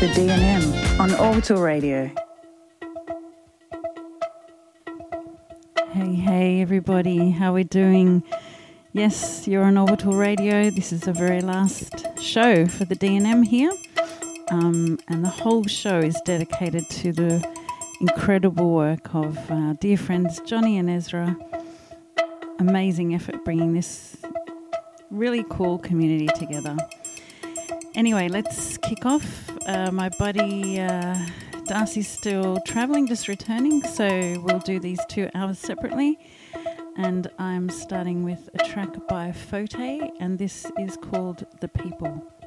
The DNM on Orbital Radio. Hey, hey, everybody, how we doing? Yes, you're on Orbital Radio. This is the very last show for the DNM here. Um, and the whole show is dedicated to the incredible work of our dear friends Johnny and Ezra. Amazing effort bringing this really cool community together. Anyway, let's kick off. Uh, my buddy uh, Darcy's still traveling, just returning, so we'll do these two hours separately. And I'm starting with a track by Photay, and this is called The People.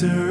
winter.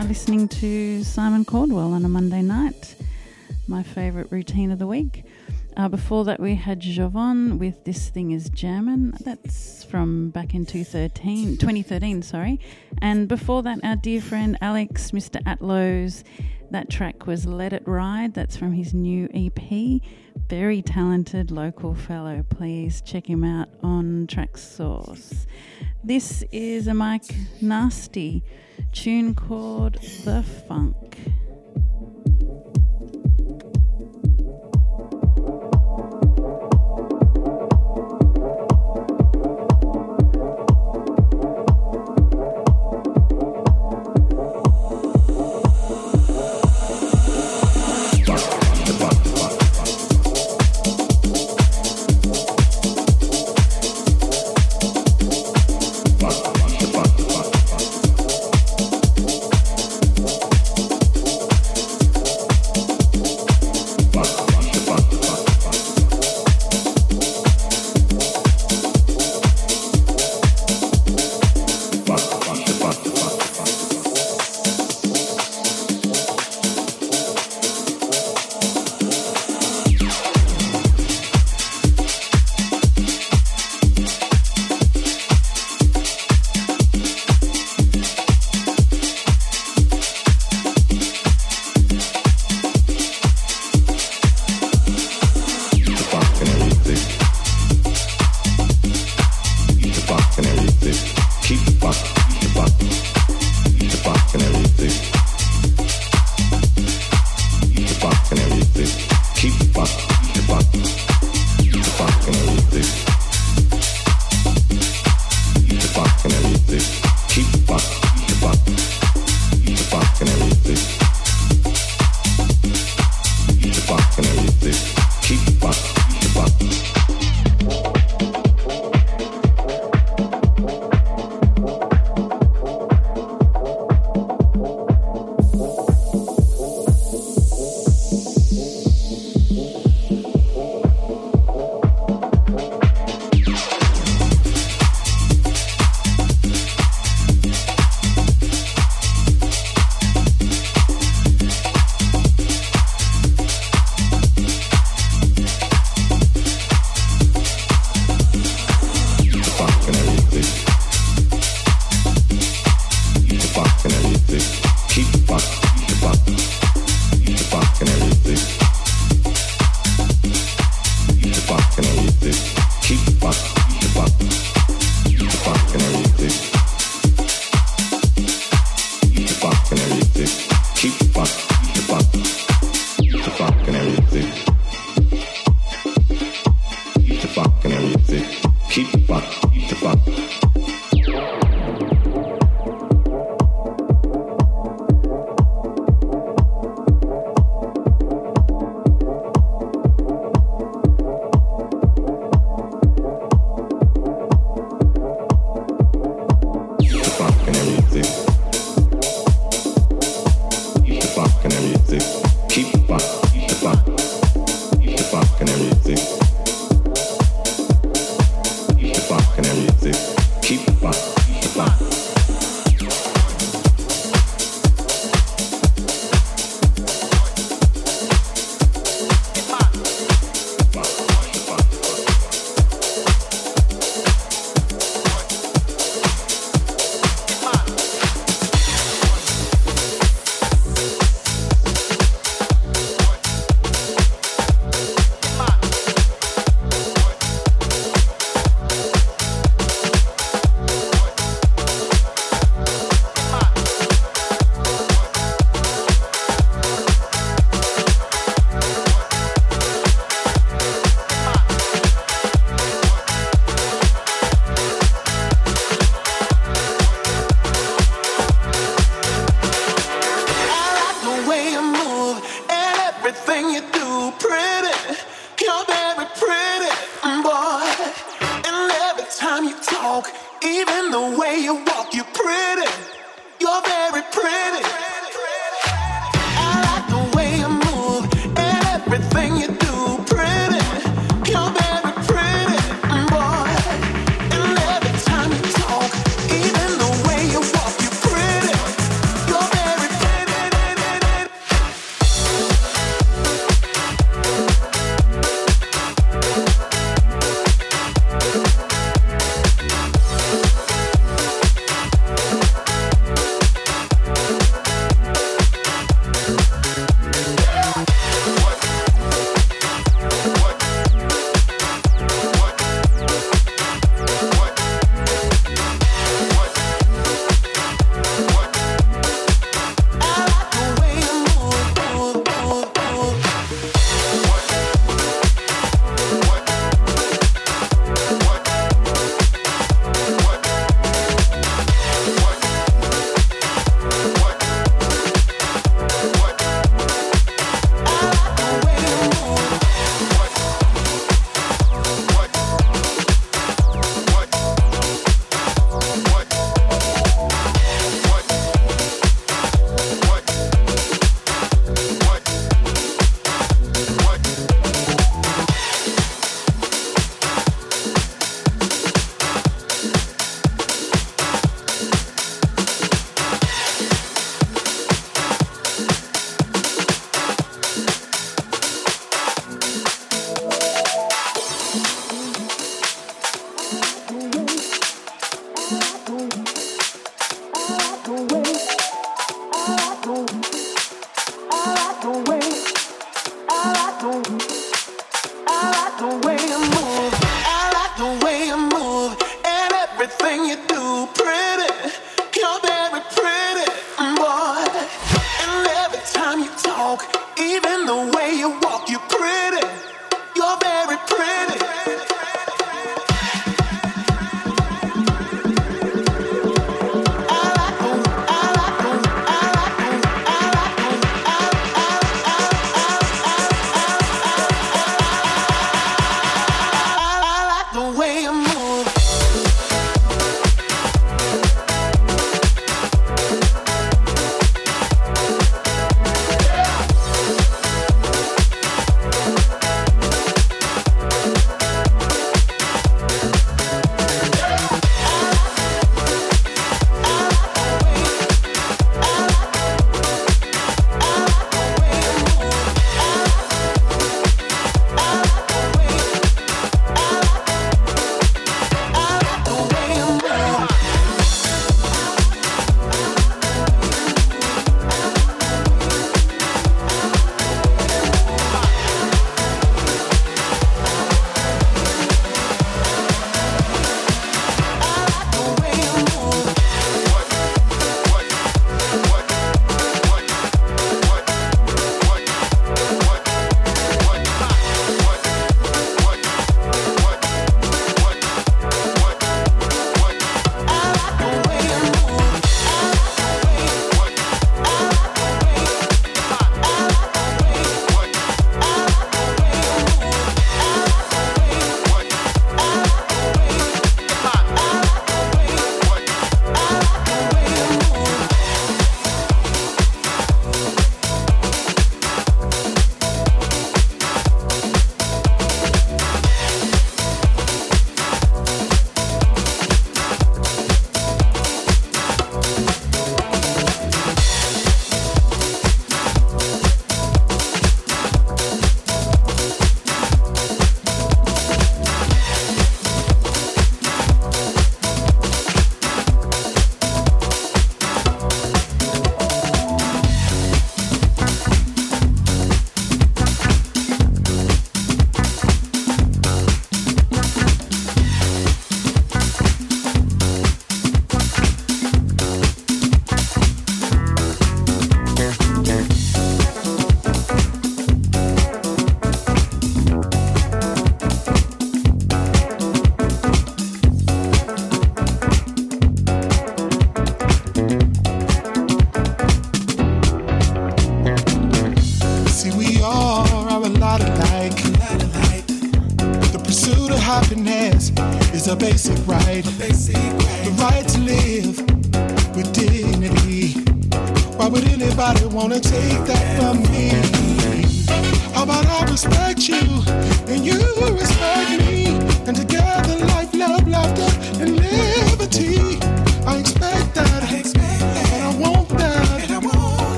are listening to Simon Cordwell on a Monday night, my favourite routine of the week. Uh, before that, we had Jovonn with This Thing Is Jammin'. That's from back in 2013, 2013, sorry. And before that, our dear friend Alex, Mr. Atlows. That track was Let It Ride. That's from his new EP. Very talented local fellow. Please check him out on Traxsource. This is a Mike Nasty tune called The Funk.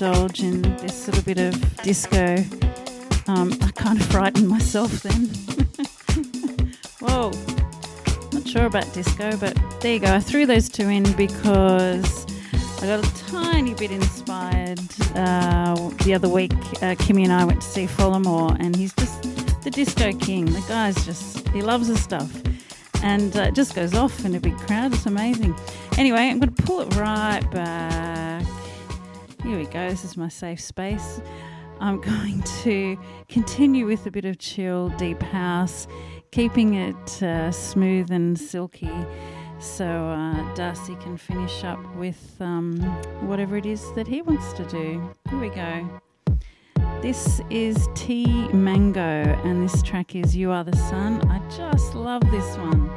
indulge in this little bit of disco, um, I kind of frightened myself then. Whoa, not sure about disco, but there you go. I threw those two in because I got a tiny bit inspired uh, the other week. Uh, Kimmy and I went to see Folamour, and he's just the disco king. The guy's just, he loves his stuff. And uh, it just goes off in a big crowd. It's amazing. Anyway, I'm going to pull it right back. Here we go, this is my safe space. I'm going to continue with a bit of chill, deep house, keeping it uh, smooth and silky so uh, Darcy can finish up with um, whatever it is that he wants to do. Here we go. This is Tee Mango, and this track is You Are the Sun. I just love this one.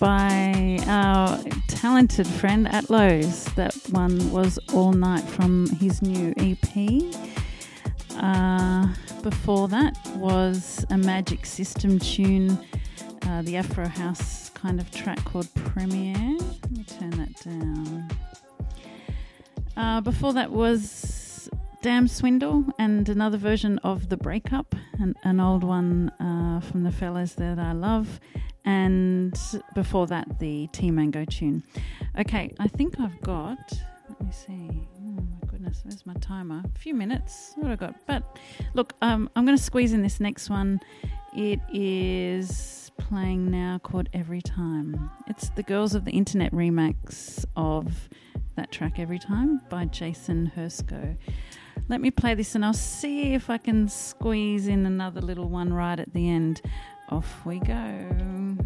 By our talented friend Atlows. That one was All Night from his new EP. Uh, before that was a Magic System tune, uh, the Afro House kind of track called Premier. Let me turn that down. Uh, before that was Dam Swindle and another version of The Breakup, an, an old one uh, from the fellas that I love. And before that, the Tee Mango tune. Okay, I think I've got. Let me see. Oh my goodness, where's my timer? A few minutes. What I got? But look, um, I'm going to squeeze in this next one. It is playing now called Every Time. It's the Girls of the Internet remix of that track Every Time by Jason Hersco. Let me play this and I'll see if I can squeeze in another little one right at the end. Off we go.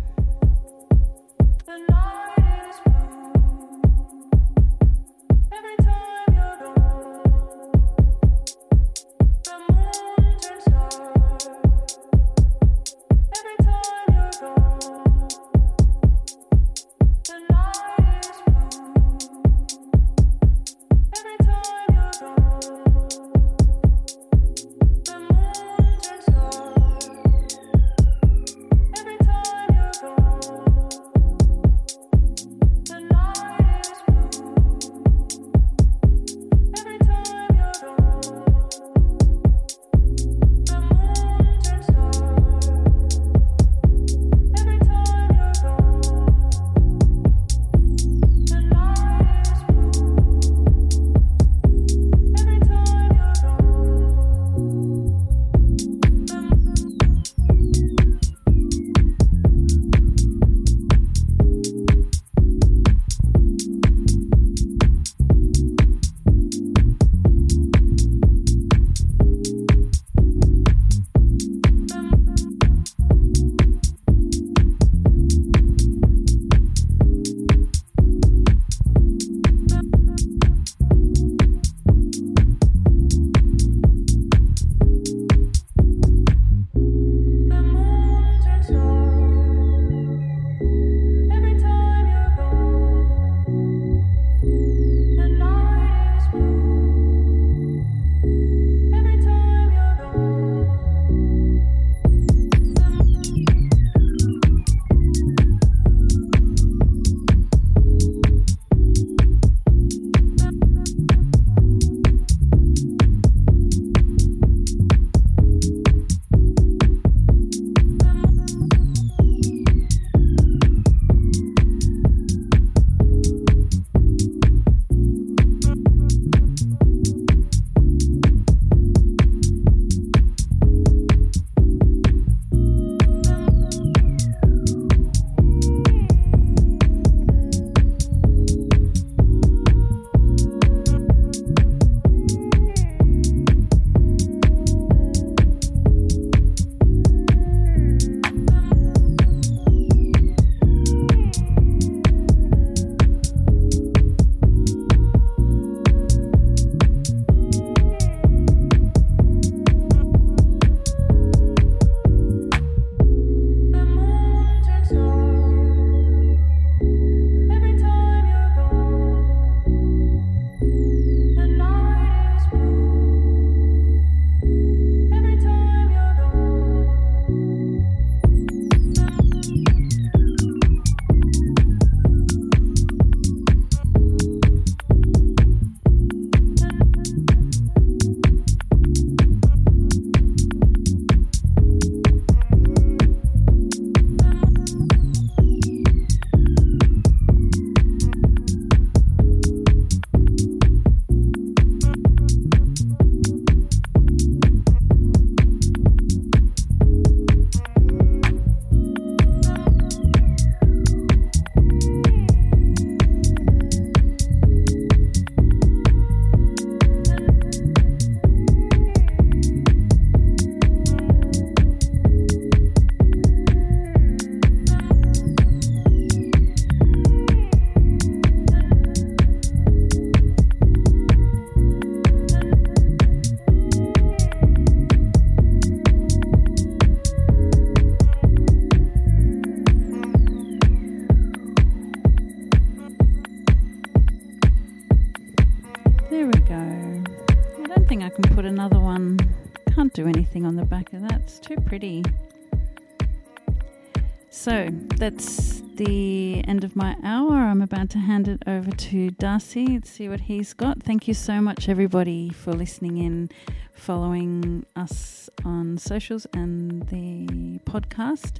that's the end of my hour. I'm about to hand it over to Darcy and see what he's got. Thank you so much, everybody, for listening in, following us on socials and the podcast.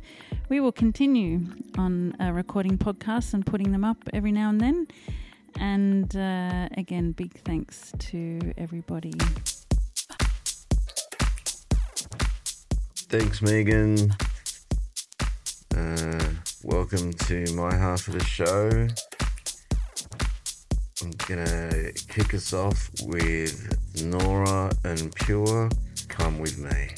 We will continue on uh, recording podcasts and putting them up every now and then. And uh, again, big thanks to everybody. Thanks, Megan. Uh Welcome to my half of the show. I'm gonna kick us off with Nora En Pure. Come with me.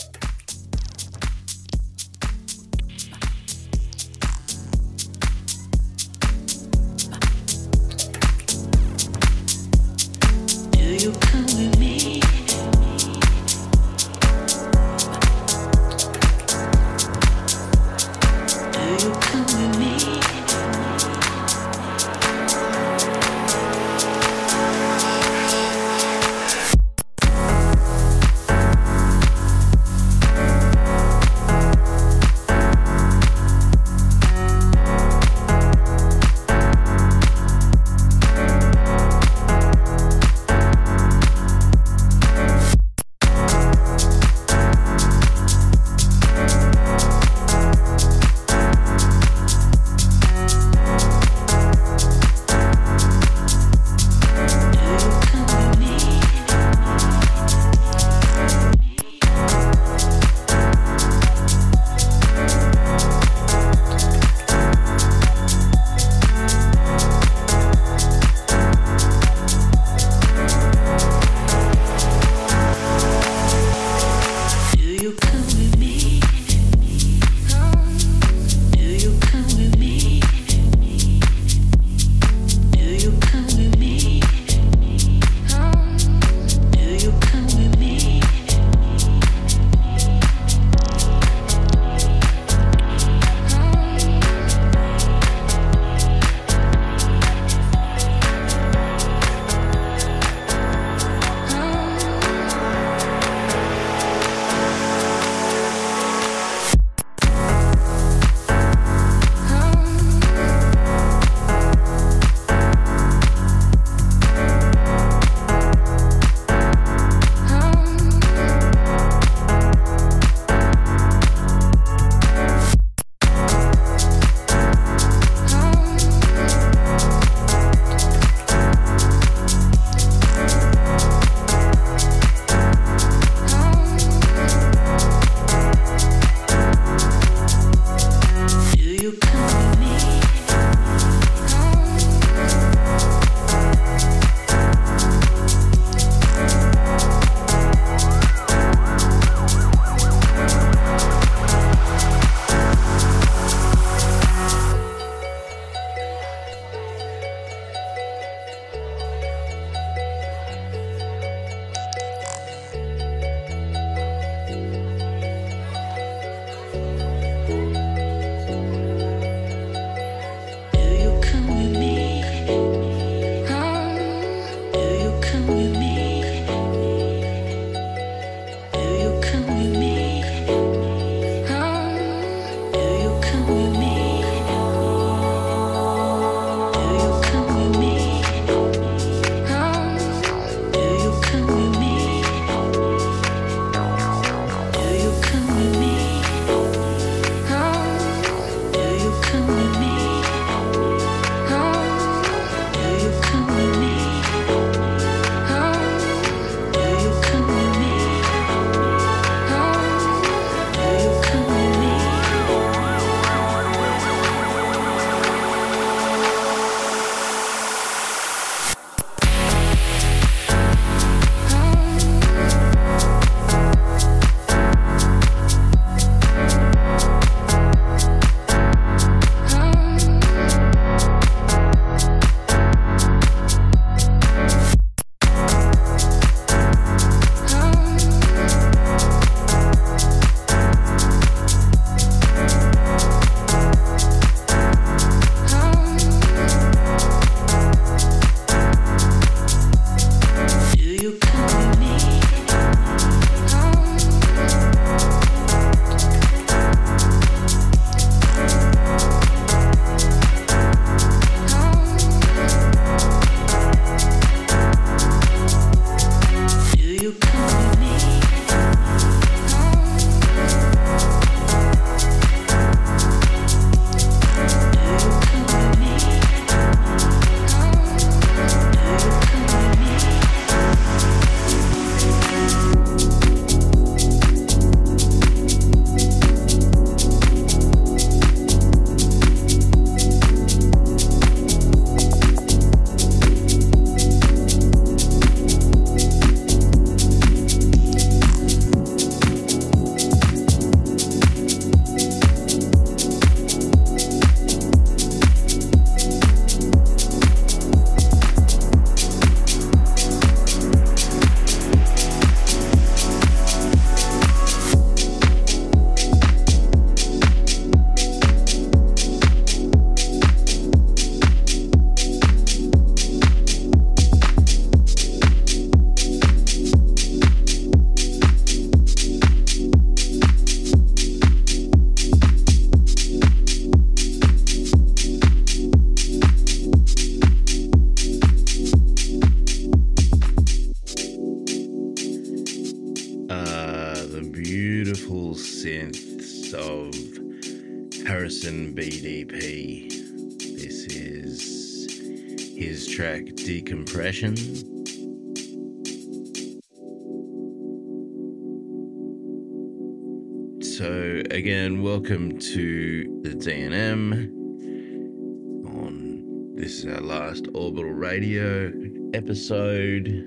Episode.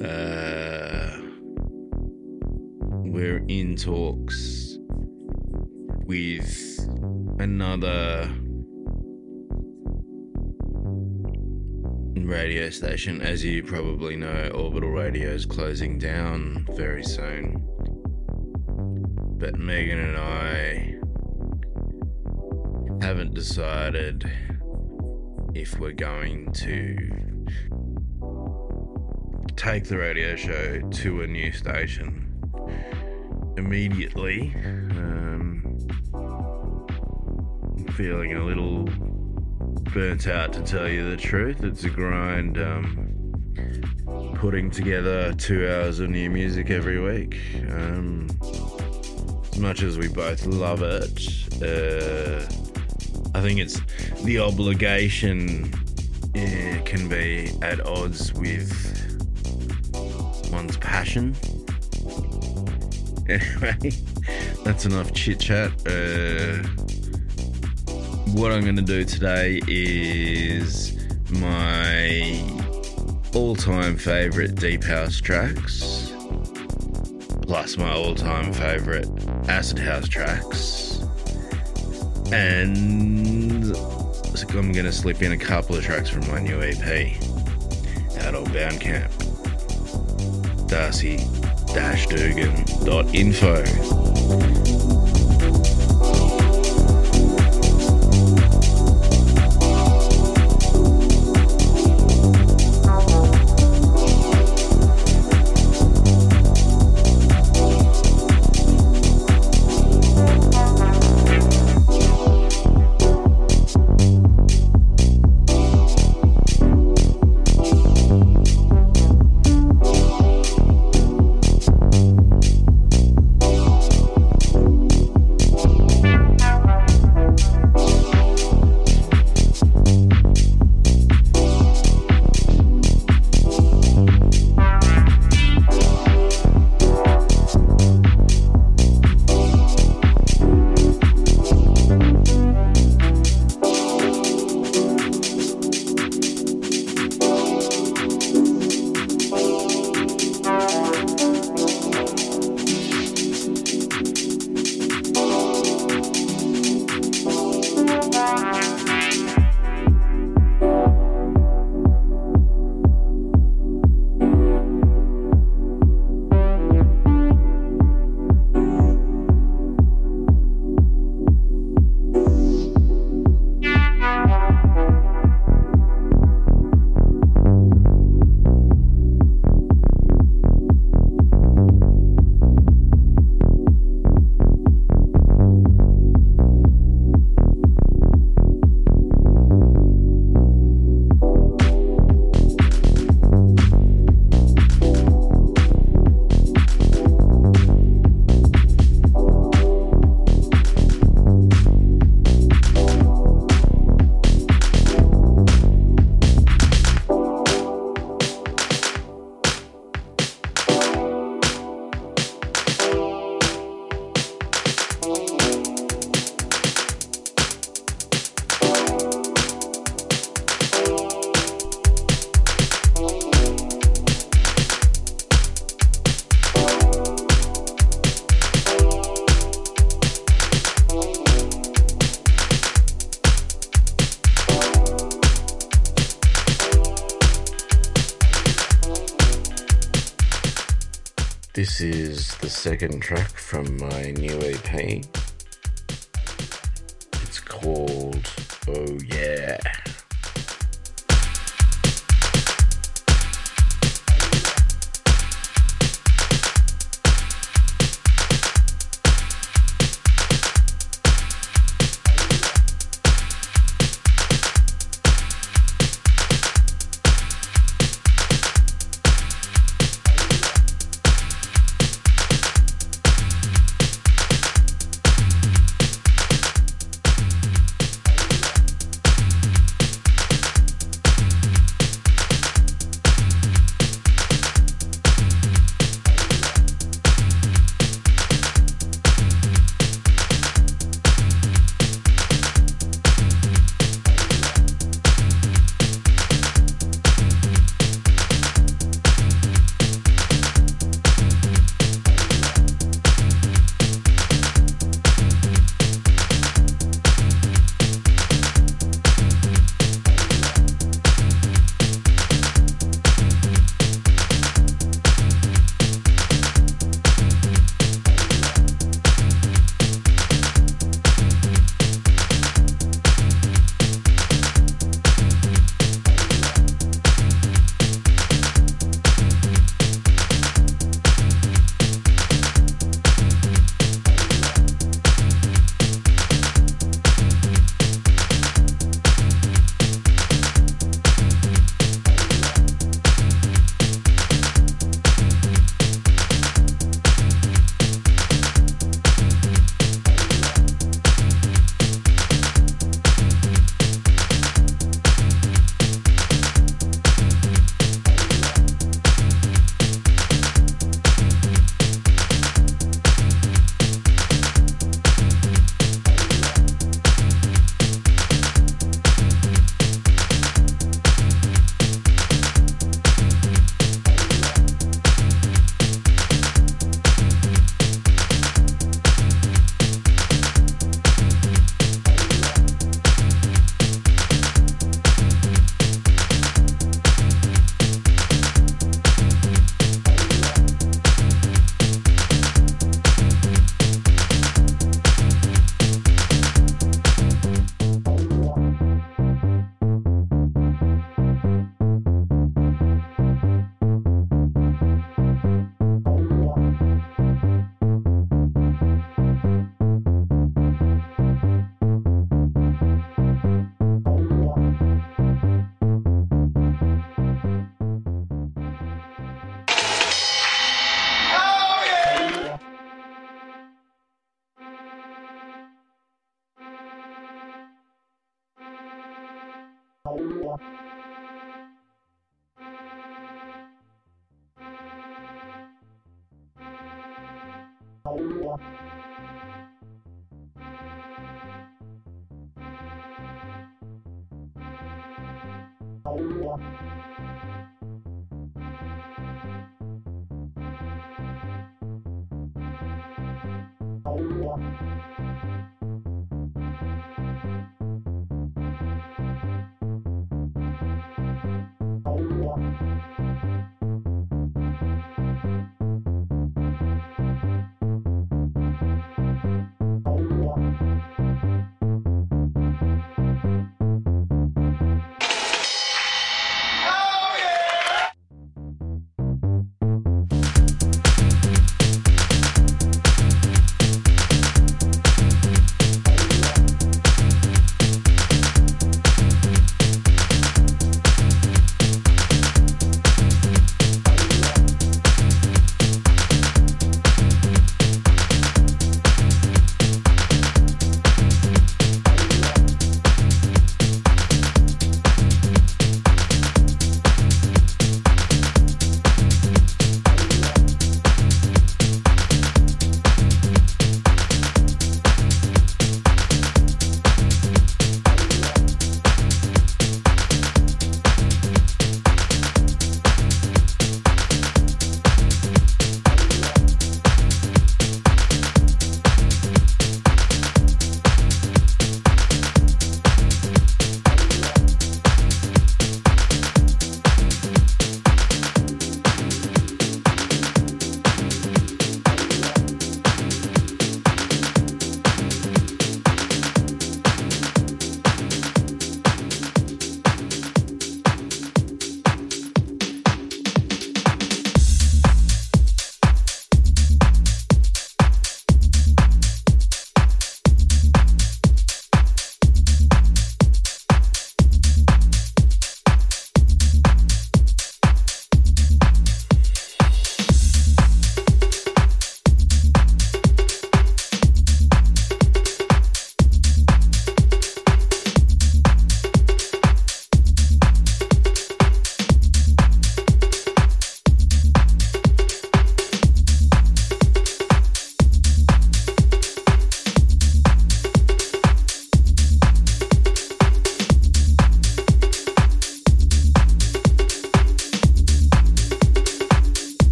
Uh, we're in talks with another radio station. As you probably know, Orbital Radio is closing down very soon. But Megan and I haven't decided if we're going to take the radio show to a new station immediately. Um, feeling a little burnt out to tell you the truth. It's a grind um, putting together two hours of new music every week. Um, as much as we both love it, uh, I think it's the obligation uh, can be at odds with one's passion. Anyway, that's enough chit chat. Uh, what I'm going to do today is my all time favorite Deep House tracks, plus my all time favorite Acid House tracks. And I'm going to slip in a couple of tracks from my new EP out on das ist derstegen.info. second track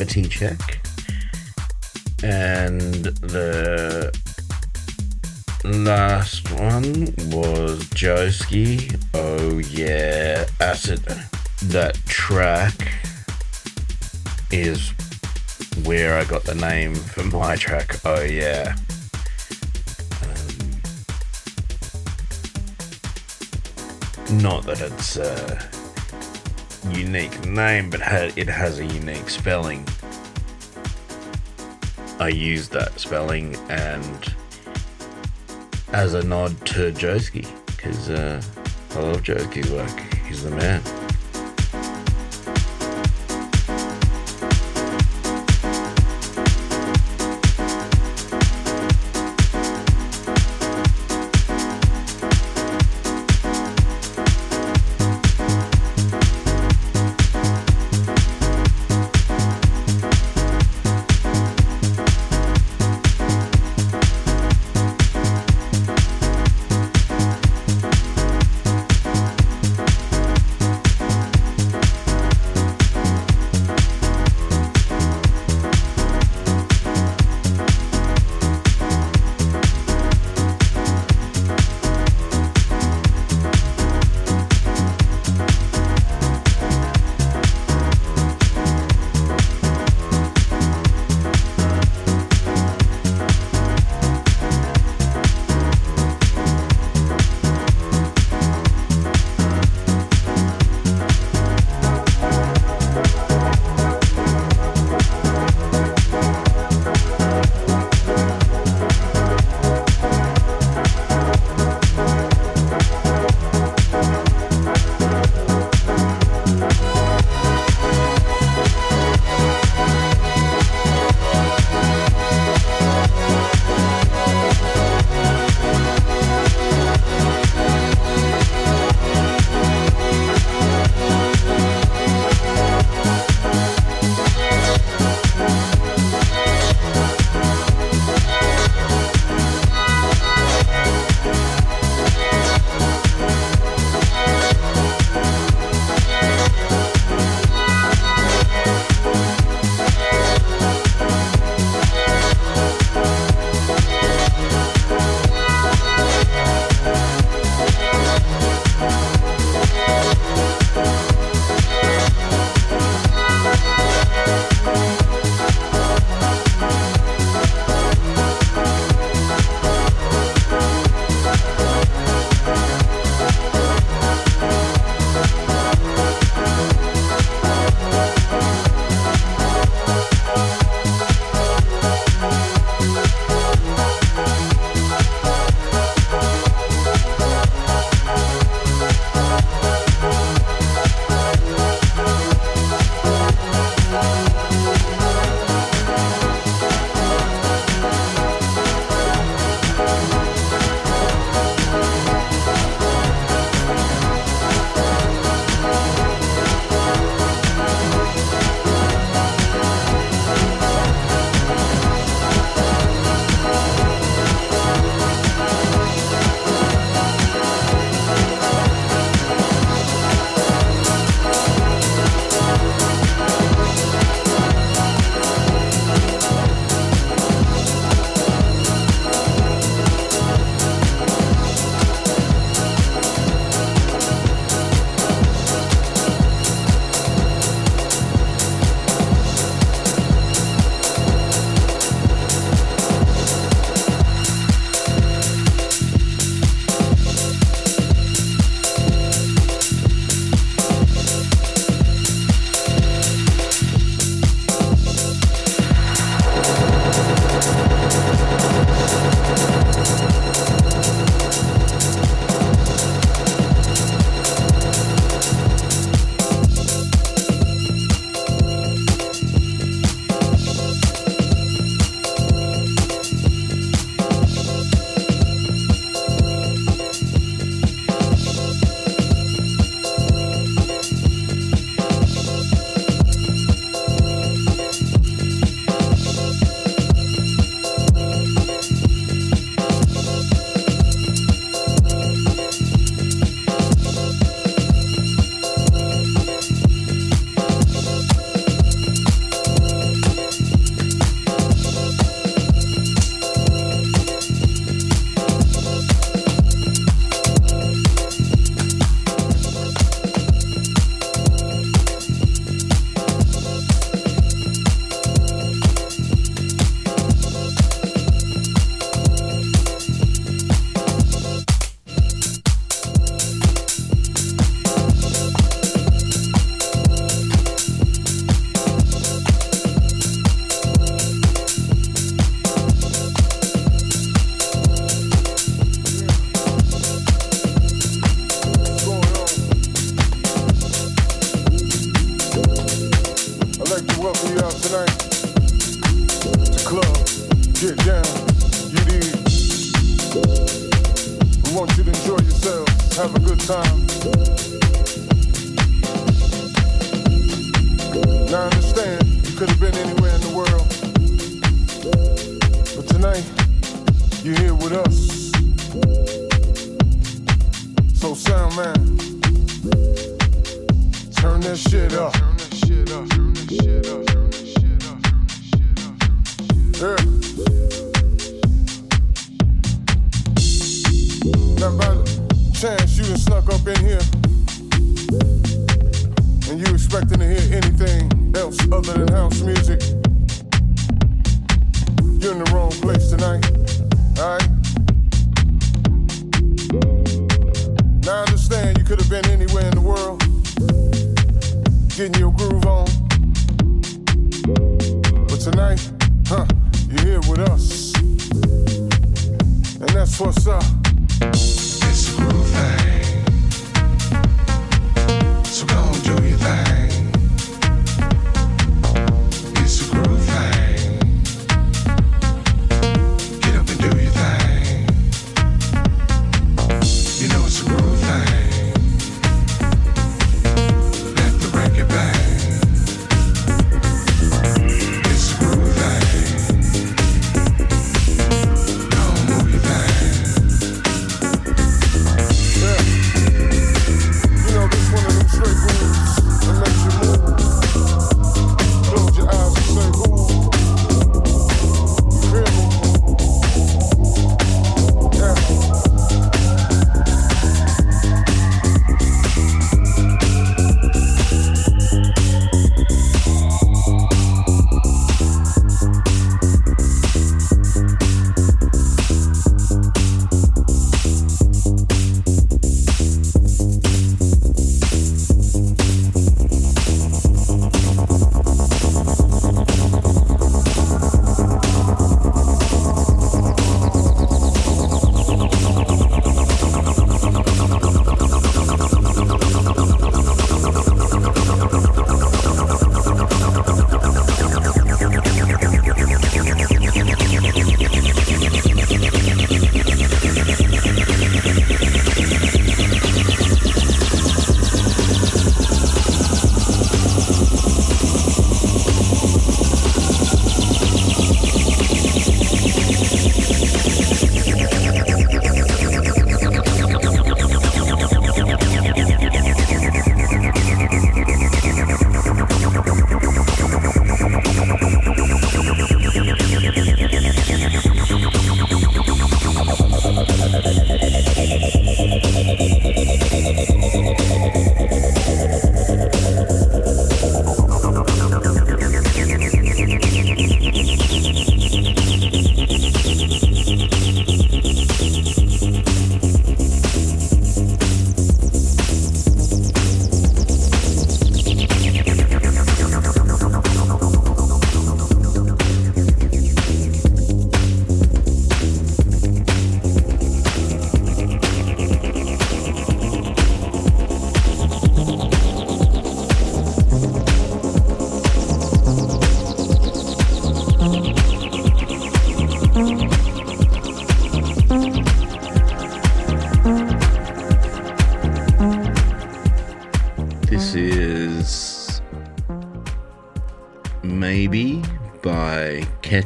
Gravity Check. And the last one was Joeski. Oh yeah, acid. That track is where I got the name for my track. Oh yeah. Um, not that it's a unique name, but it has a unique spelling. I used that spelling and as a nod to Joeski because uh, I love Joeski's work. He's the man.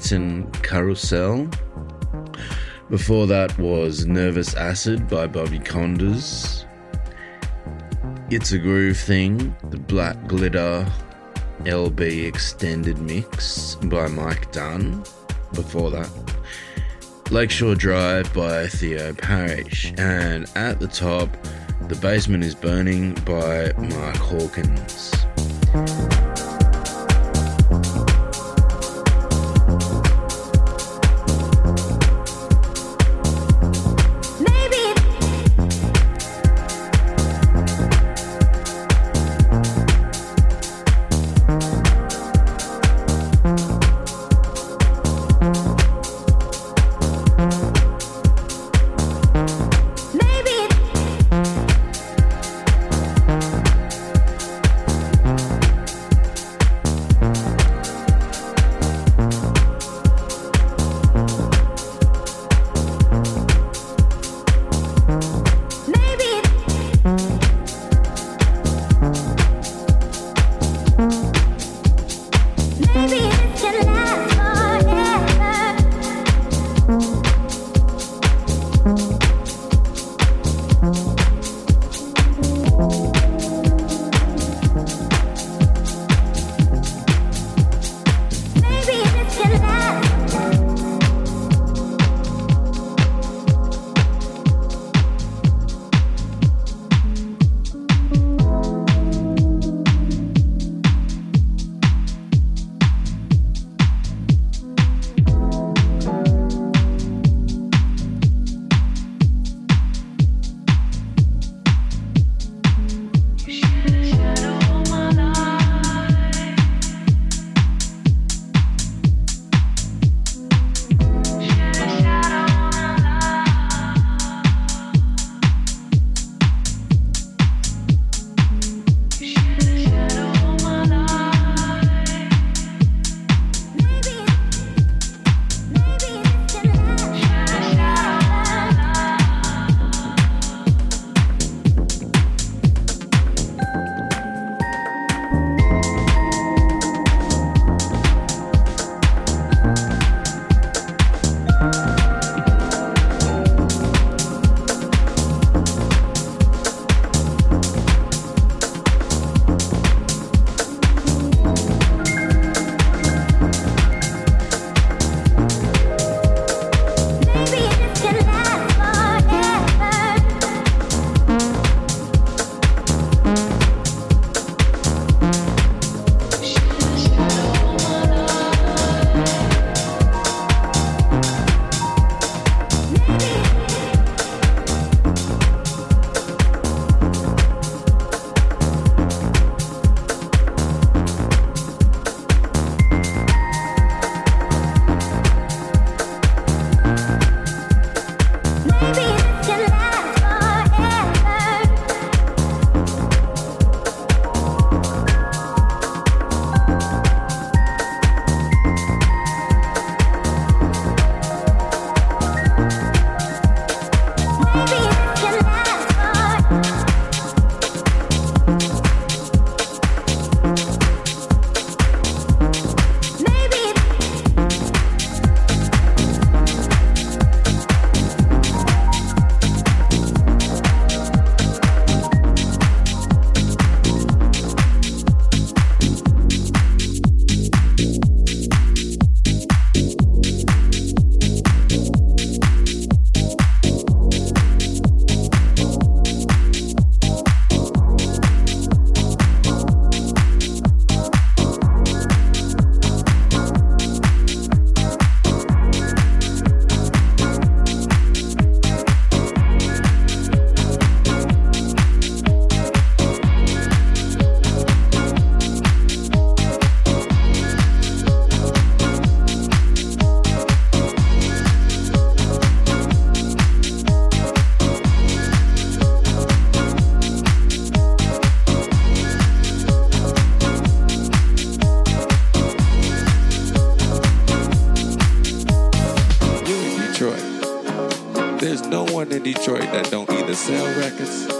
Latin Carousel. Before that was Nervous Acid by Bobby Konders. It's a Groove Thing, the Black Glitter LB Extended Mix by Mike Dunn. Before that, Lakeshore Drive by Theo Parrish. And at the top, The Basement is Burning by Mark Hawkins. Detroit that don't either sell records,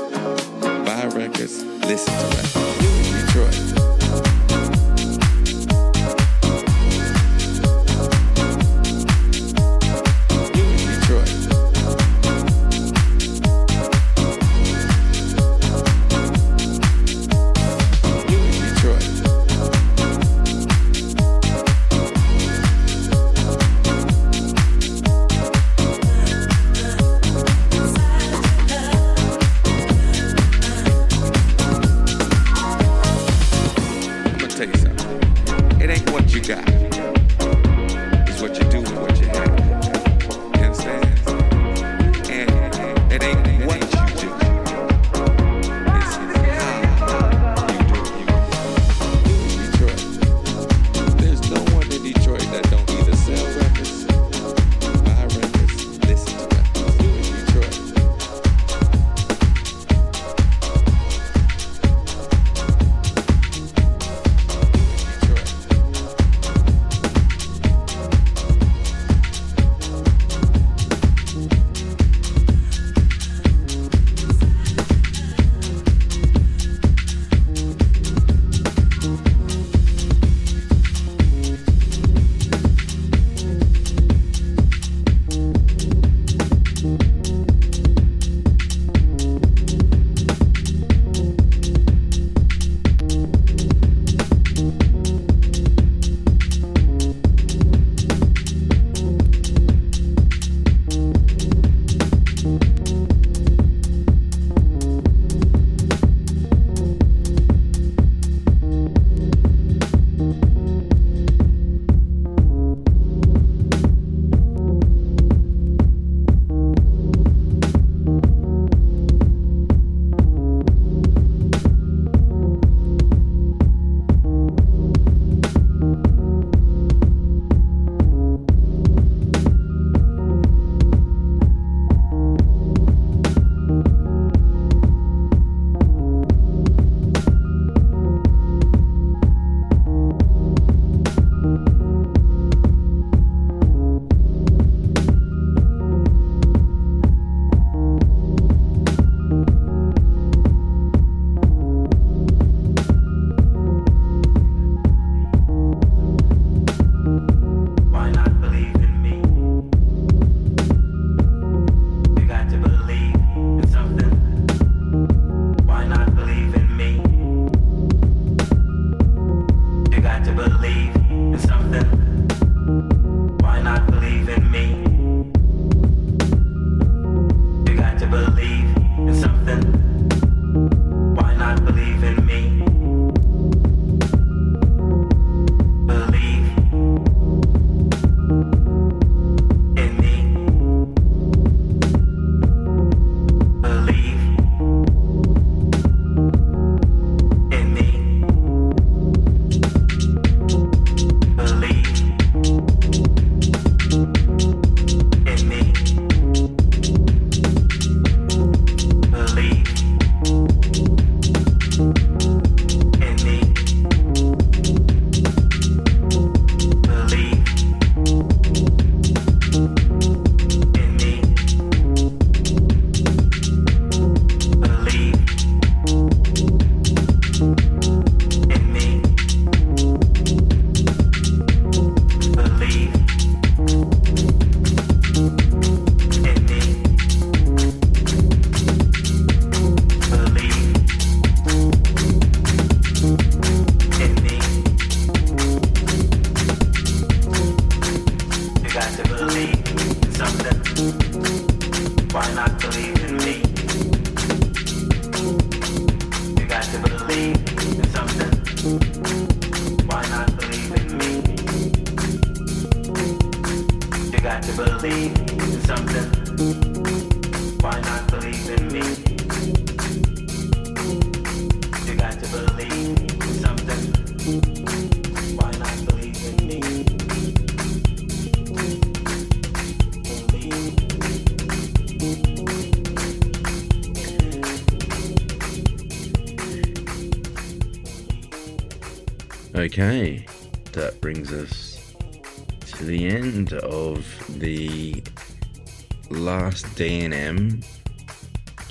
D&M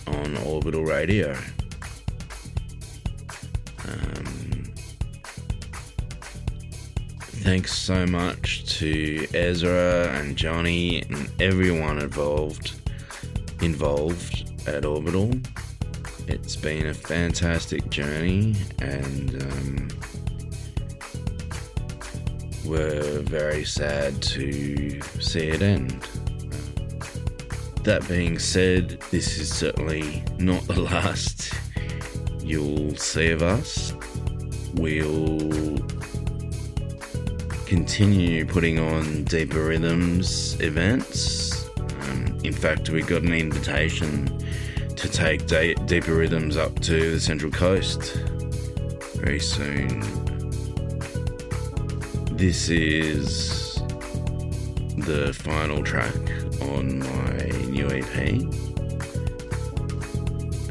on Orbital Radio. Um, thanks so much to Ezra and Johnny and everyone involved involved at Orbital. It's been a fantastic journey and um, we're very sad to see it end. That being said, this is certainly not the last you'll see of us. We'll continue putting on Deeper Rhythms events. Um, in fact, we got an invitation to take da- Deeper Rhythms up to the Central Coast very soon. This is the final track on my new EP.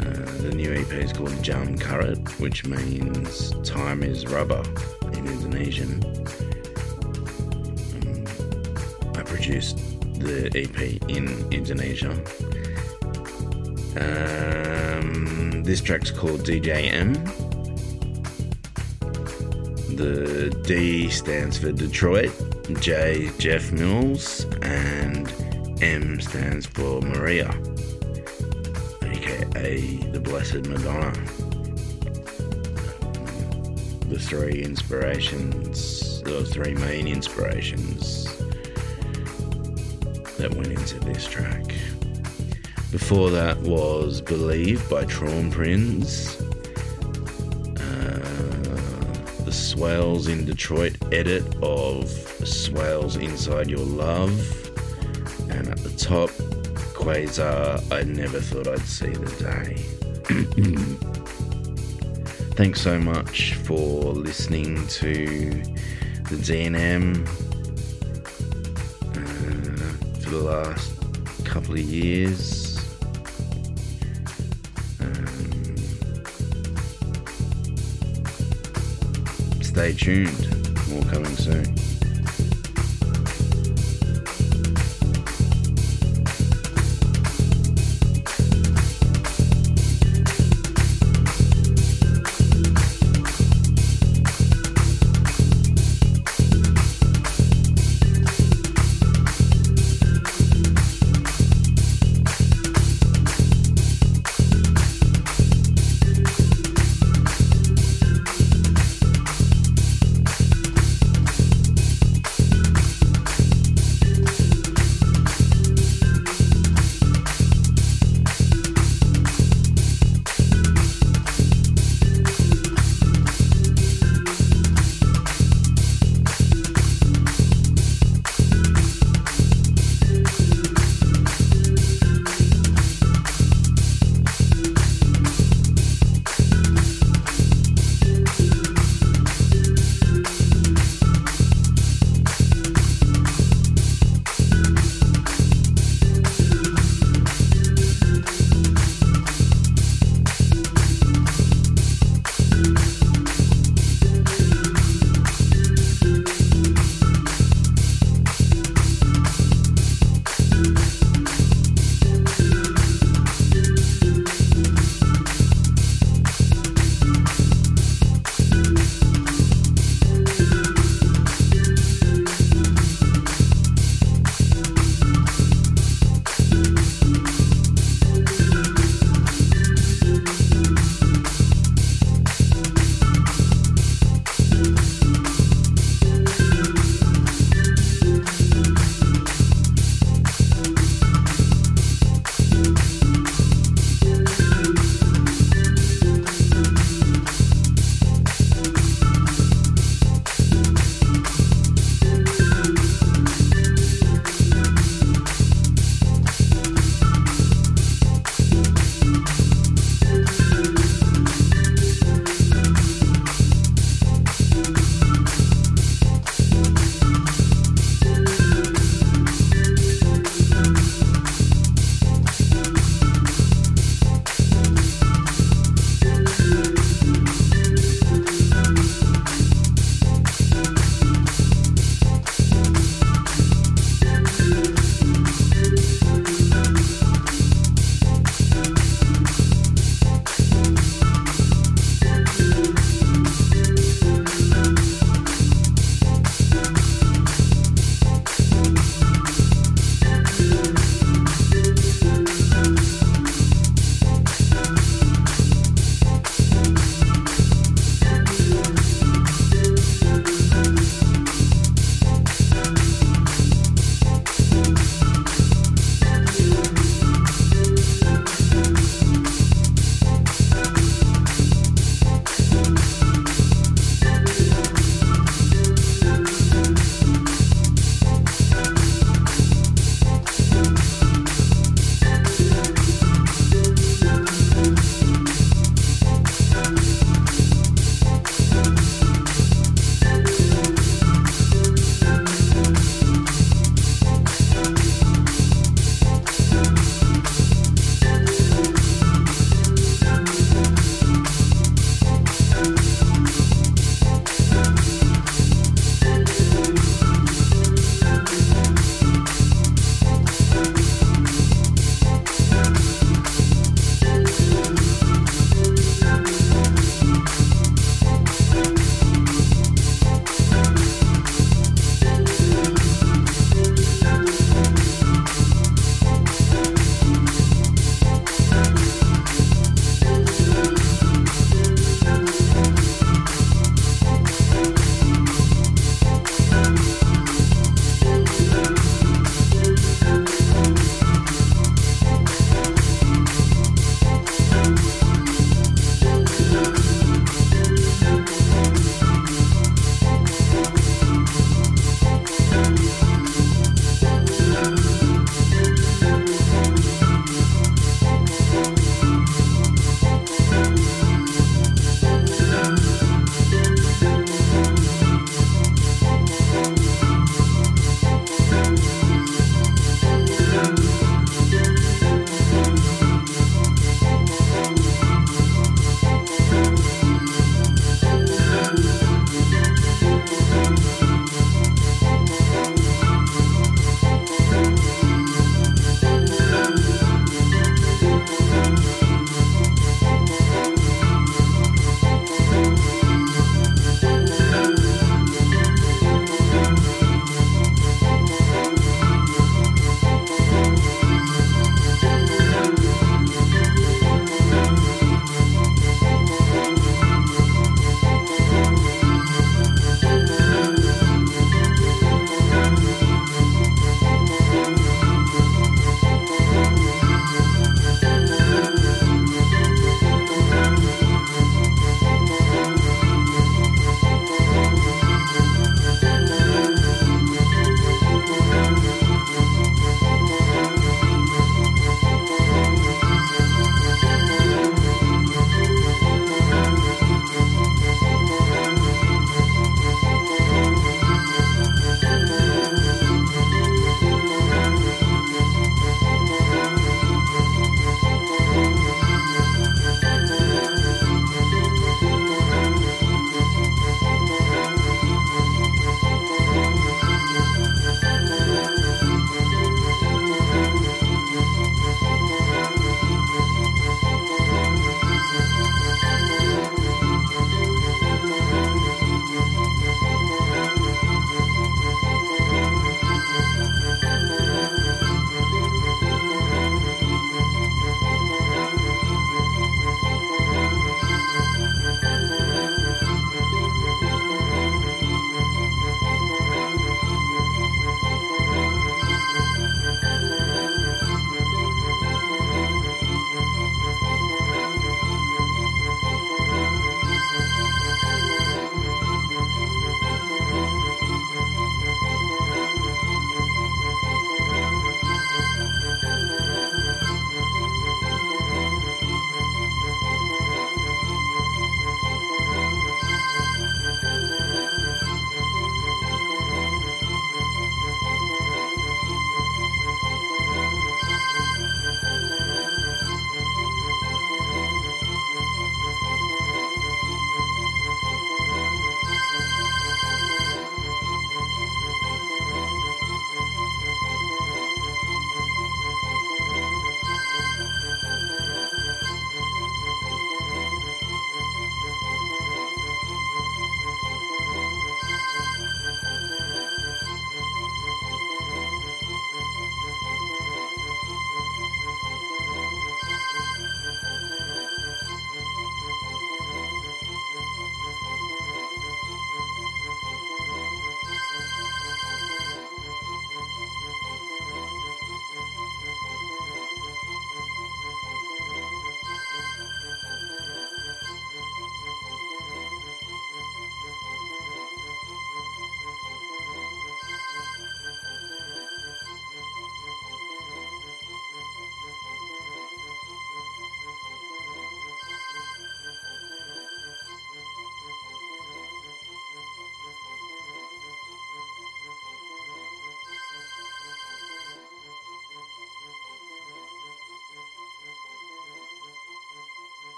Uh, the new EP is called Jam Karet, which means time is rubber in Indonesian. Um, I produced the EP in Indonesia. Um, this track's called DJM. The D stands for Detroit, J Jeff Mills, and M stands for Maria, aka the Blessed Madonna. The three inspirations, the three main inspirations that went into this track. Before that was Believe by Traumprinz. Uh, the Swales in Detroit edit of Swales Inside Your Love. Top, Quasar, I never thought I'd see the day. Thanks so much for listening to the DNM uh, for the last couple of years. Um, stay tuned, more coming soon.